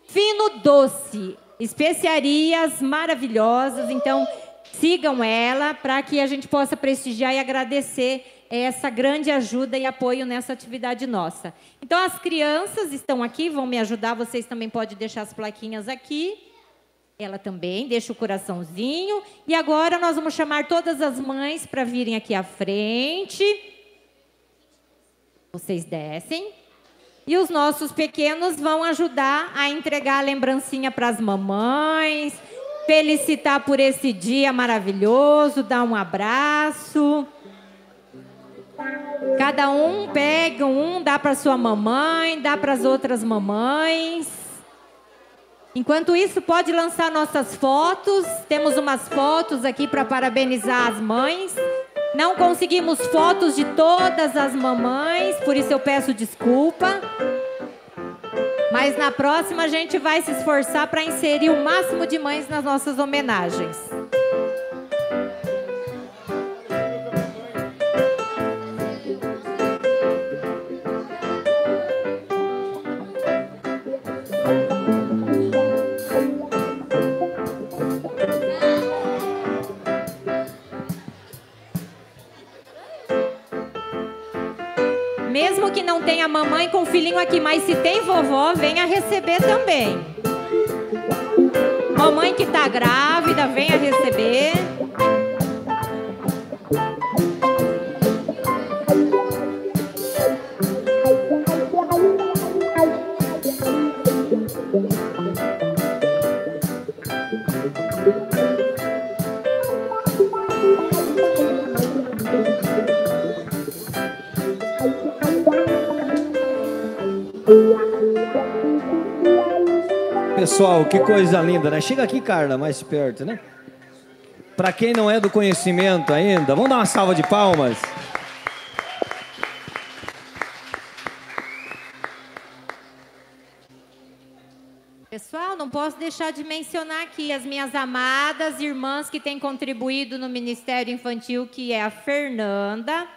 Fino Doce, especiarias maravilhosas. Então, sigam ela para que a gente possa prestigiar e agradecer essa grande ajuda e apoio nessa atividade nossa. Então, as crianças estão aqui, vão me ajudar. Vocês também podem deixar as plaquinhas aqui. Ela também deixa o coraçãozinho. E agora nós vamos chamar todas as mães para virem aqui à frente. Vocês descem. E os nossos pequenos vão ajudar a entregar a lembrancinha para as mamães, felicitar por esse dia maravilhoso, dar um abraço. Cada um pega um, dá para sua mamãe, dá para as outras mamães. Enquanto isso, pode lançar nossas fotos. Temos umas fotos aqui para parabenizar as mães. Não conseguimos fotos de todas as mamães, por isso eu peço desculpa. Mas na próxima a gente vai se esforçar para inserir o máximo de mães nas nossas homenagens. Não tenha mamãe com o filhinho aqui, mas se tem vovó, venha receber também. Mamãe que está grávida, venha receber. Pessoal, que coisa linda, né? Chega aqui, Carla, mais perto, né? Para quem não é do conhecimento ainda, vamos dar uma salva de palmas. Pessoal, não posso deixar de mencionar aqui as minhas amadas irmãs que têm contribuído no Ministério Infantil, que é a Fernanda,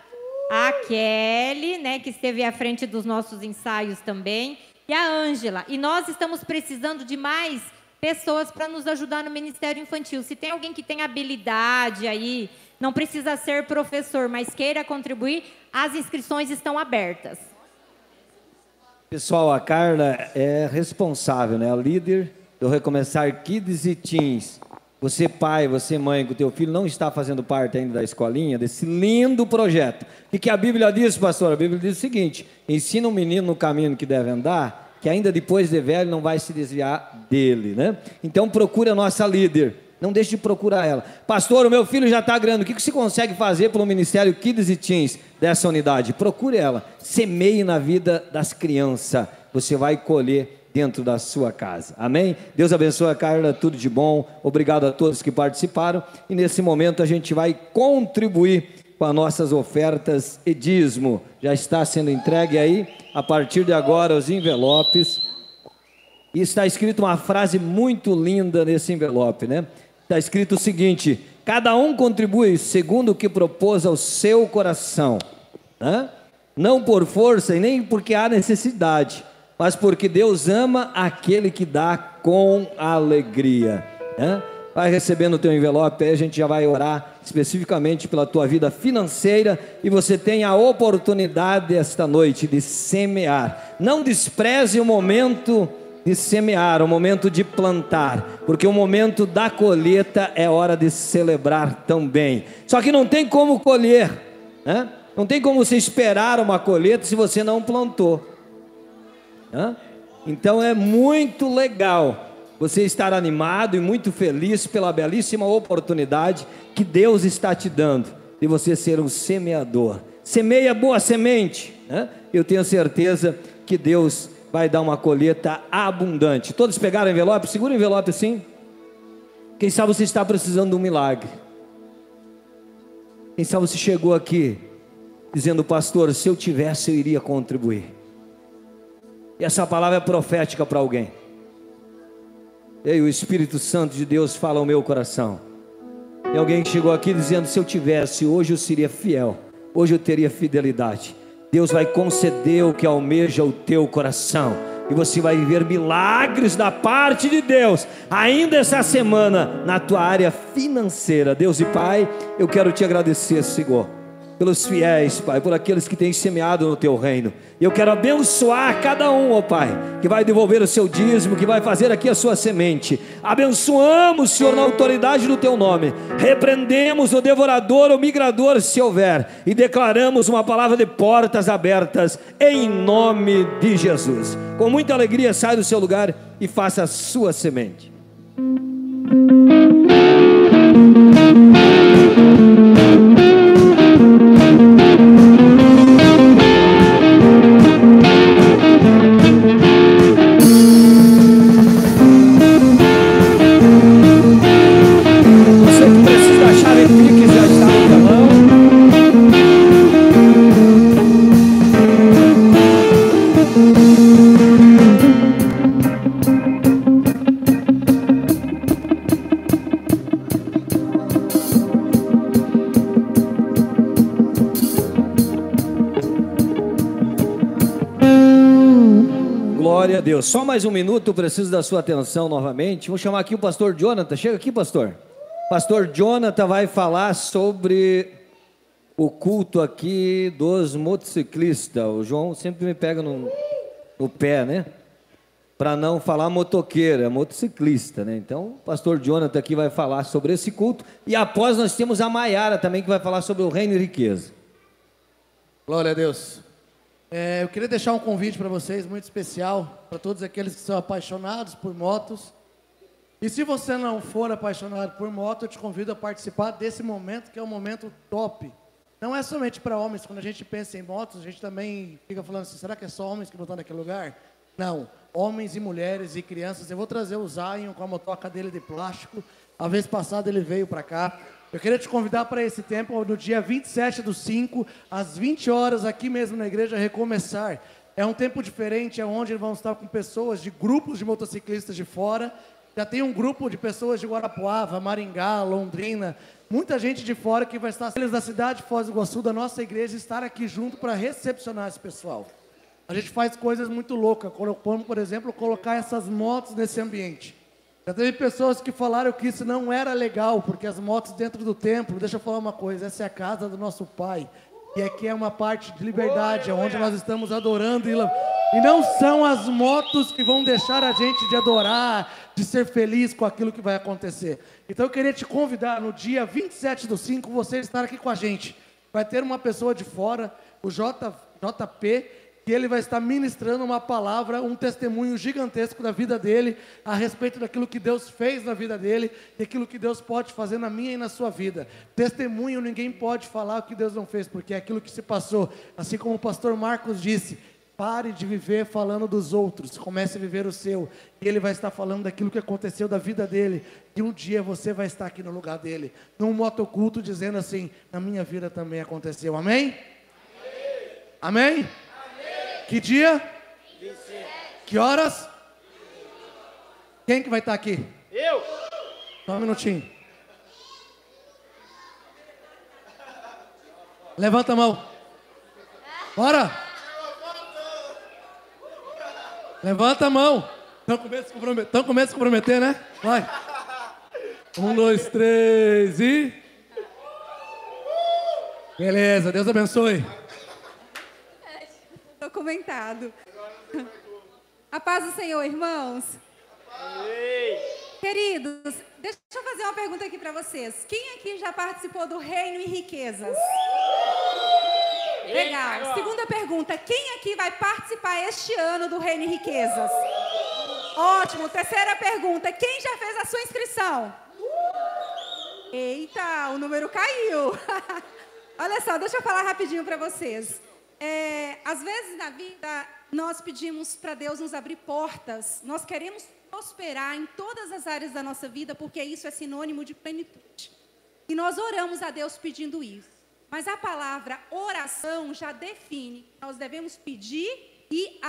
a Kelly, né, que esteve à frente dos nossos ensaios também, e a Ângela. E nós estamos precisando de mais pessoas para nos ajudar no Ministério Infantil. Se tem alguém que tem habilidade aí, não precisa ser professor, mas queira contribuir, as inscrições estão abertas. Pessoal, a Carla é responsável, né? A líder do Recomeçar Kids e Teens. Você, pai, você, mãe, que o teu filho não está fazendo parte ainda da escolinha, desse lindo projeto. O que a Bíblia diz, pastor? A Bíblia diz o seguinte: ensina um menino no caminho que deve andar, que ainda depois de velho não vai se desviar dele, né? Então procure a nossa líder. Não deixe de procurar ela. Pastor, o meu filho já está grande. O que que você consegue fazer pelo Ministério Kids e Teens dessa unidade? Procure ela. Semeie na vida das crianças. Você vai colher dentro da sua casa. Amém? Deus abençoe a Carla, tudo de bom. Obrigado a todos que participaram. E nesse momento a gente vai contribuir com as nossas ofertas e dízimo. Já está sendo entregue aí, a partir de agora, os envelopes. E está escrito uma frase muito linda nesse envelope, né? Está escrito o seguinte: cada um contribui segundo o que propôs ao seu coração, né? não por força e nem porque há necessidade, mas porque Deus ama aquele que dá com alegria. Né? Vai recebendo o teu envelope, aí a gente já vai orar especificamente pela tua vida financeira e você tem a oportunidade esta noite de semear. Não despreze o momento de semear, o momento de plantar, porque o momento da colheita é hora de celebrar também. Só que não tem como colher, né? não tem como você esperar uma colheita se você não plantou. Né? Então é muito legal você estar animado e muito feliz pela belíssima oportunidade que Deus está te dando de você ser um semeador. Semeia boa semente, né? eu tenho certeza que Deus vai dar uma colheita abundante. Todos pegaram o envelope? Segura o envelope assim. Quem sabe você está precisando de um milagre. Quem sabe você chegou aqui dizendo, pastor, se eu tivesse eu iria contribuir. E essa palavra é profética para alguém. E aí o Espírito Santo de Deus fala ao meu coração. Tem alguém chegou aqui dizendo: se eu tivesse, hoje eu seria fiel, hoje eu teria fidelidade. Deus vai conceder o que almeja o teu coração. E você vai viver milagres da parte de Deus, ainda essa semana, na tua área financeira. Deus e Pai, eu quero te agradecer, Senhor pelos fiéis, Pai, por aqueles que têm semeado no teu reino. Eu quero abençoar cada um, ó Pai, que vai devolver o seu dízimo, que vai fazer aqui a sua semente. Abençoamos, Senhor, na autoridade do teu nome. Repreendemos o devorador, o migrador, se houver, e declaramos uma palavra de portas abertas em nome de Jesus. Com muita alegria, sai do seu lugar e faça a sua semente. Só mais um minuto, preciso da sua atenção novamente. Vou chamar aqui o pastor Jonathan. Chega aqui, pastor. Pastor Jonathan vai falar sobre o culto aqui dos motociclistas. O João sempre me pega no, no pé, né? Para não falar motoqueiro, é motociclista, né? Então, o pastor Jonathan aqui vai falar sobre esse culto. E após nós temos a Maiara também, que vai falar sobre o reino e riqueza. Glória a Deus. É, eu queria deixar um convite para vocês muito especial, para todos aqueles que são apaixonados por motos. E se você não for apaixonado por moto, eu te convido a participar desse momento, que é um momento top. Não é somente para homens, quando a gente pensa em motos, a gente também fica falando assim, será que é só homens que vão estar naquele lugar? Não, homens e mulheres e crianças. Eu vou trazer o Zion com a motoca dele de plástico. A vez passada ele veio para cá. Eu queria te convidar para esse tempo, no dia 27 do 5, às 20 horas, aqui mesmo na igreja, recomeçar. É um tempo diferente, é onde vamos estar com pessoas de grupos de motociclistas de fora. Já tem um grupo de pessoas de Guarapuava, Maringá, Londrina, muita gente de fora que vai estar, eles da cidade de Foz do Iguaçu, da nossa igreja, estar aqui junto para recepcionar esse pessoal. A gente faz coisas muito loucas, como, por exemplo, colocar essas motos nesse ambiente. Já teve pessoas que falaram que isso não era legal, porque as motos dentro do templo, deixa eu falar uma coisa, essa é a casa do nosso Pai. E aqui é uma parte de liberdade, onde nós estamos adorando. E, e não são as motos que vão deixar a gente de adorar, de ser feliz com aquilo que vai acontecer. Então eu queria te convidar no dia 27 do 5, você estar aqui com a gente. Vai ter uma pessoa de fora, o J, JP, que ele vai estar ministrando uma palavra, um testemunho gigantesco da vida dele, a respeito daquilo que Deus fez na vida dele, e aquilo que Deus pode fazer na minha e na sua vida. Testemunho, ninguém pode falar o que Deus não fez, porque é aquilo que se passou. Assim como o pastor Marcos disse, Pare de viver falando dos outros, comece a viver o seu. E ele vai estar falando daquilo que aconteceu da vida dele. E um dia você vai estar aqui no lugar dele, num motoculto, dizendo assim: Na minha vida também aconteceu. Amém? Amém? Que dia? Que horas? Quem que vai estar aqui? Eu. Só um minutinho. Levanta a mão. Bora! Levanta a mão. Estão com medo de se comprometer, com medo de comprometer, né? Vai. Um, dois, três e. Beleza, Deus abençoe. Documentado. A paz do Senhor, irmãos. Queridos, deixa eu fazer uma pergunta aqui para vocês. Quem aqui já participou do Reino e Riquezas? Legal. Segunda pergunta: quem aqui vai participar este ano do Reino e Riquezas? Ótimo. Terceira pergunta: quem já fez a sua inscrição? Eita, o número caiu. [LAUGHS] Olha só, deixa eu falar rapidinho para vocês. É, às vezes na vida nós pedimos para Deus nos abrir portas. Nós queremos prosperar em todas as áreas da nossa vida porque isso é sinônimo de plenitude. E nós oramos a Deus pedindo isso. Mas a palavra oração já define que nós devemos pedir e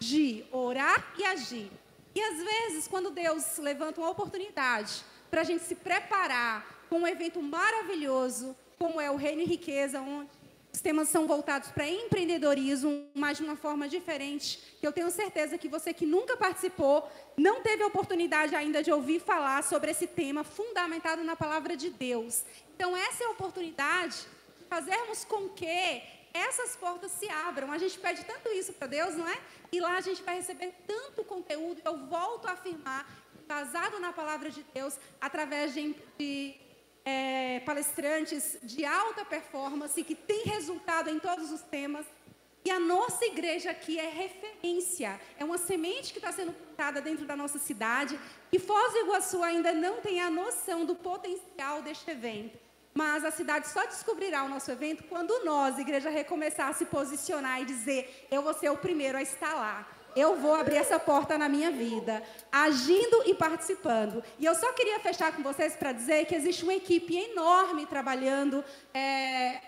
agir, orar e agir. E às vezes, quando Deus levanta uma oportunidade para a gente se preparar com um evento maravilhoso, como é o Reino e Riqueza, onde os temas são voltados para empreendedorismo, mas de uma forma diferente, que eu tenho certeza que você que nunca participou, não teve a oportunidade ainda de ouvir falar sobre esse tema fundamentado na palavra de Deus. Então, essa é a oportunidade fazermos com que essas portas se abram. A gente pede tanto isso para Deus, não é? E lá a gente vai receber tanto conteúdo. Eu volto a afirmar, basado na palavra de Deus, através de, de é, palestrantes de alta performance que tem resultado em todos os temas. E a nossa igreja aqui é referência, é uma semente que está sendo plantada dentro da nossa cidade. E Foz do Iguaçu ainda não tem a noção do potencial deste evento. Mas a cidade só descobrirá o nosso evento quando nós, igreja, recomeçar a se posicionar e dizer: eu vou ser o primeiro a estar lá. Eu vou abrir essa porta na minha vida, agindo e participando. E eu só queria fechar com vocês para dizer que existe uma equipe enorme trabalhando é,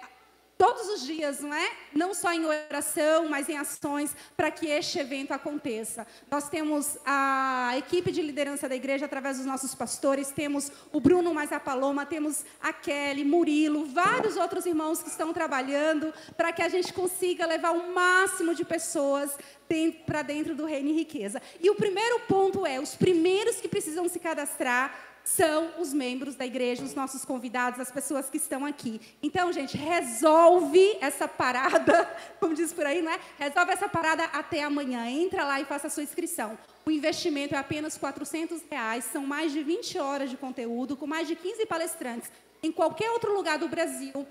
todos os dias, não é? Não só em oração, mas em ações para que este evento aconteça. Nós temos a equipe de liderança da igreja através dos nossos pastores, temos o Bruno mais a Paloma, temos a Kelly, Murilo, vários outros irmãos que estão trabalhando para que a gente consiga levar o máximo de pessoas para dentro do reino e riqueza. E o primeiro ponto é, os primeiros que precisam se cadastrar são os membros da igreja, os nossos convidados, as pessoas que estão aqui. Então, gente, resolve essa parada, [LAUGHS] como diz por aí, não é? Resolve essa parada até amanhã. Entra lá e faça a sua inscrição. O investimento é apenas 400 reais, são mais de 20 horas de conteúdo, com mais de 15 palestrantes. Em qualquer outro lugar do Brasil,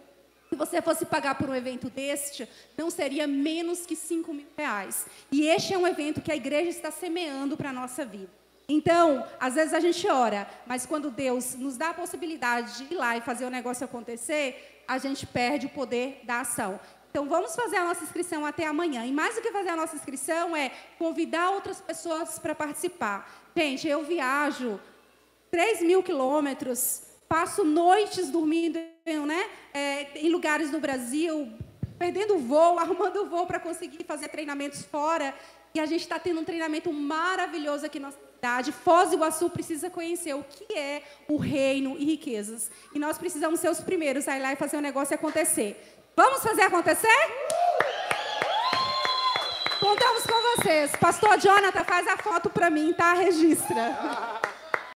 se você fosse pagar por um evento deste, não seria menos que 5 mil reais. E este é um evento que a igreja está semeando para a nossa vida. Então, às vezes a gente ora, mas quando Deus nos dá a possibilidade de ir lá e fazer o negócio acontecer, a gente perde o poder da ação. Então, vamos fazer a nossa inscrição até amanhã. E mais do que fazer a nossa inscrição é convidar outras pessoas para participar. Gente, eu viajo 3 mil quilômetros, passo noites dormindo né, é, em lugares no Brasil, perdendo voo, [LAUGHS] arrumando voo para conseguir fazer treinamentos fora. E a gente está tendo um treinamento maravilhoso aqui na cidade. Foz do Iguaçu precisa conhecer o que é o reino e riquezas. E nós precisamos ser os primeiros a ir lá e fazer o negócio acontecer. Vamos fazer acontecer? Contamos com vocês. Pastor Jonathan, faz a foto para mim, tá? Registra.